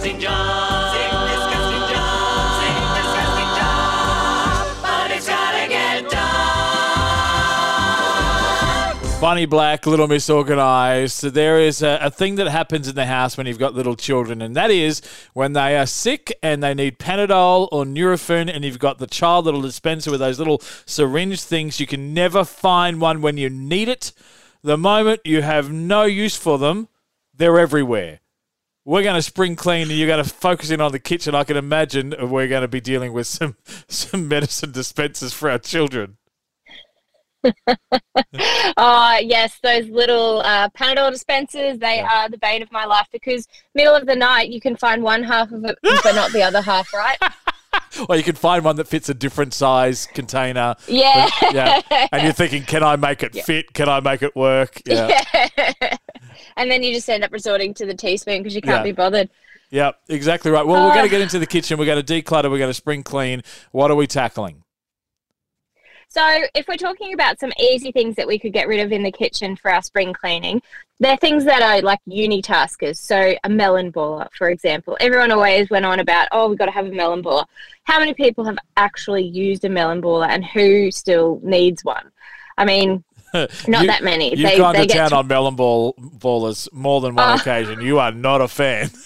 disgusting job. But it's gotta get done. Bonnie Black, Little Miss Organized. So there is a, a thing that happens in the house when you've got little children, and that is when they are sick and they need Panadol or Nurofen, and you've got the child little dispenser with those little syringe things. You can never find one when you need it. The moment you have no use for them, they're everywhere. We're going to spring clean, and you're going to focus in on the kitchen. I can imagine we're going to be dealing with some some medicine dispensers for our children. Oh yes, those little uh, Panadol dispensers. They are the bane of my life because middle of the night you can find one half of it, but not the other half, right? Or you can find one that fits a different size container. Yeah. yeah. And you're thinking, can I make it fit? Can I make it work? Yeah. And then you just end up resorting to the teaspoon because you can't Yeah. be bothered. Yeah, exactly right. Well, we're going to get into the kitchen. We're going to declutter. We're going to spring clean. What are we tackling? So, if we're talking about some easy things that we could get rid of in the kitchen for our spring cleaning, they're things that are like unitaskers. So, a melon baller, for example. Everyone always went on about, oh, we've got to have a melon baller. How many people have actually used a melon baller and who still needs one? I mean, not You- that many. You've They- gone they to get town to- on melon ball ballers more than one Uh. occasion. You are not a fan.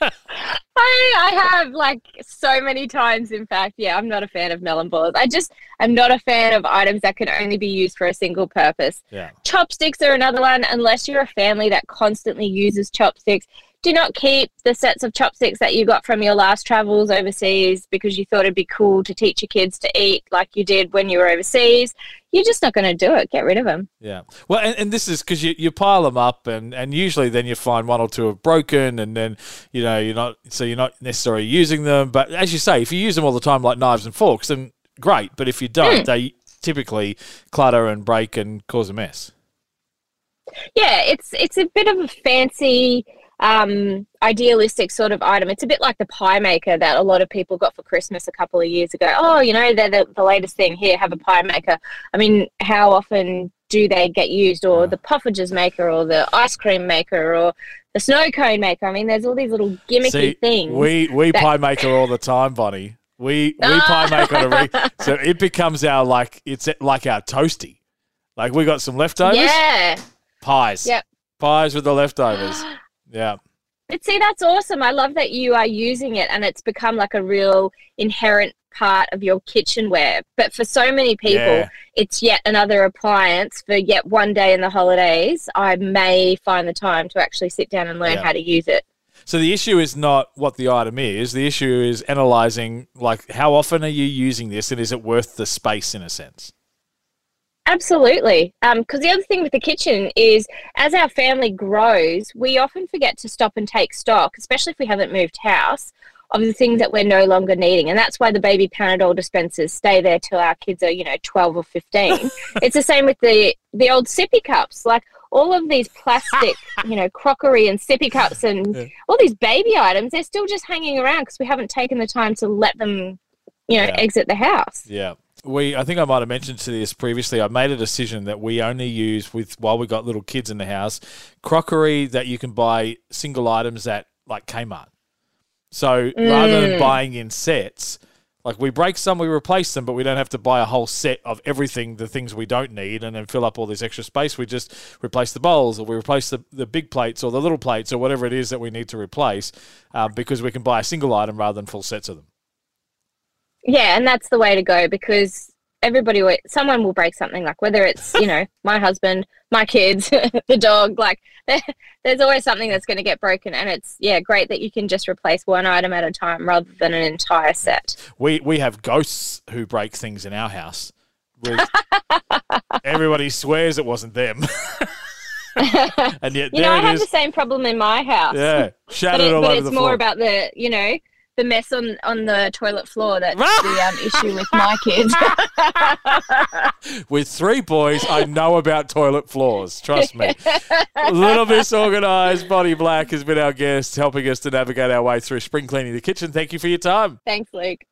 I, I have like so many times. In fact, yeah, I'm not a fan of melon ballers. I just I'm not a fan of items that can only be used for a single purpose. Yeah. Chopsticks are another one. Unless you're a family that constantly uses chopsticks, do not keep the sets of chopsticks that you got from your last travels overseas because you thought it'd be cool to teach your kids to eat like you did when you were overseas. You're just not going to do it. Get rid of them. Yeah. Well, and, and this is because you, you pile them up, and, and usually then you find one or two have broken, and then you know you're not so you're not necessarily using them. But as you say, if you use them all the time, like knives and forks, then great. But if you don't, hmm. they typically clutter and break and cause a mess. Yeah, it's it's a bit of a fancy, um, idealistic sort of item. It's a bit like the pie maker that a lot of people got for Christmas a couple of years ago. Oh, you know, they're the, the latest thing. Here, have a pie maker. I mean, how often do they get used? Or the poffertjes maker, or the ice cream maker, or the snow cone maker. I mean, there's all these little gimmicky See, things. we we that- pie maker all the time, Bonnie. We we pie maker on a re- so it becomes our like it's like our toasty. Like we got some leftovers, yeah. pies, Yep. pies with the leftovers. Yeah. But see, that's awesome. I love that you are using it and it's become like a real inherent part of your kitchenware. But for so many people, Yeah. it's yet another appliance for yet one day in the holidays. I may find the time to actually sit down and learn Yeah. how to use it. So the issue is not what the item is. The issue is analyzing like how often are you using this, and is it worth the space in a sense? Absolutely. Um, because the other thing with the kitchen is as our family grows, we often forget to stop and take stock, especially if we haven't moved house, of the things that we're no longer needing. And that's why the baby Panadol dispensers stay there till our kids are, you know, 12 or 15. it's the same with the, the old sippy cups. Like all of these plastic, you know, crockery and sippy cups and Yeah. all these baby items, they're still just hanging around because we haven't taken the time to let them, you know, Yeah. exit the house. Yeah. We, I think I might have mentioned to this previously. I made a decision that we only use with while we got little kids in the house, crockery that you can buy single items at like Kmart. So rather than Mm. buying in sets, like we break some, we replace them, but we don't have to buy a whole set of everything, the things we don't need, and then fill up all this extra space. We just replace the bowls, or we replace the, the big plates, or the little plates, or whatever it is that we need to replace, uh, because we can buy a single item rather than full sets of them. Yeah, and that's the way to go because everybody, someone will break something. Like whether it's you know my husband, my kids, the dog. Like there, there's always something that's going to get broken, and it's yeah great that you can just replace one item at a time rather than an entire set. We we have ghosts who break things in our house. Everybody swears it wasn't them, and yet You know, I have is. the same problem in my house. yeah, but, it, all but over it's the more floor. about the you know the mess on on the toilet floor that's the um, issue with my kids. With three boys, I know about toilet floors. Trust me. A little Miss Organised, Bonnie Black has been our guest, helping us to navigate our way through spring cleaning the kitchen. Thank you for your time. Thanks, Luke.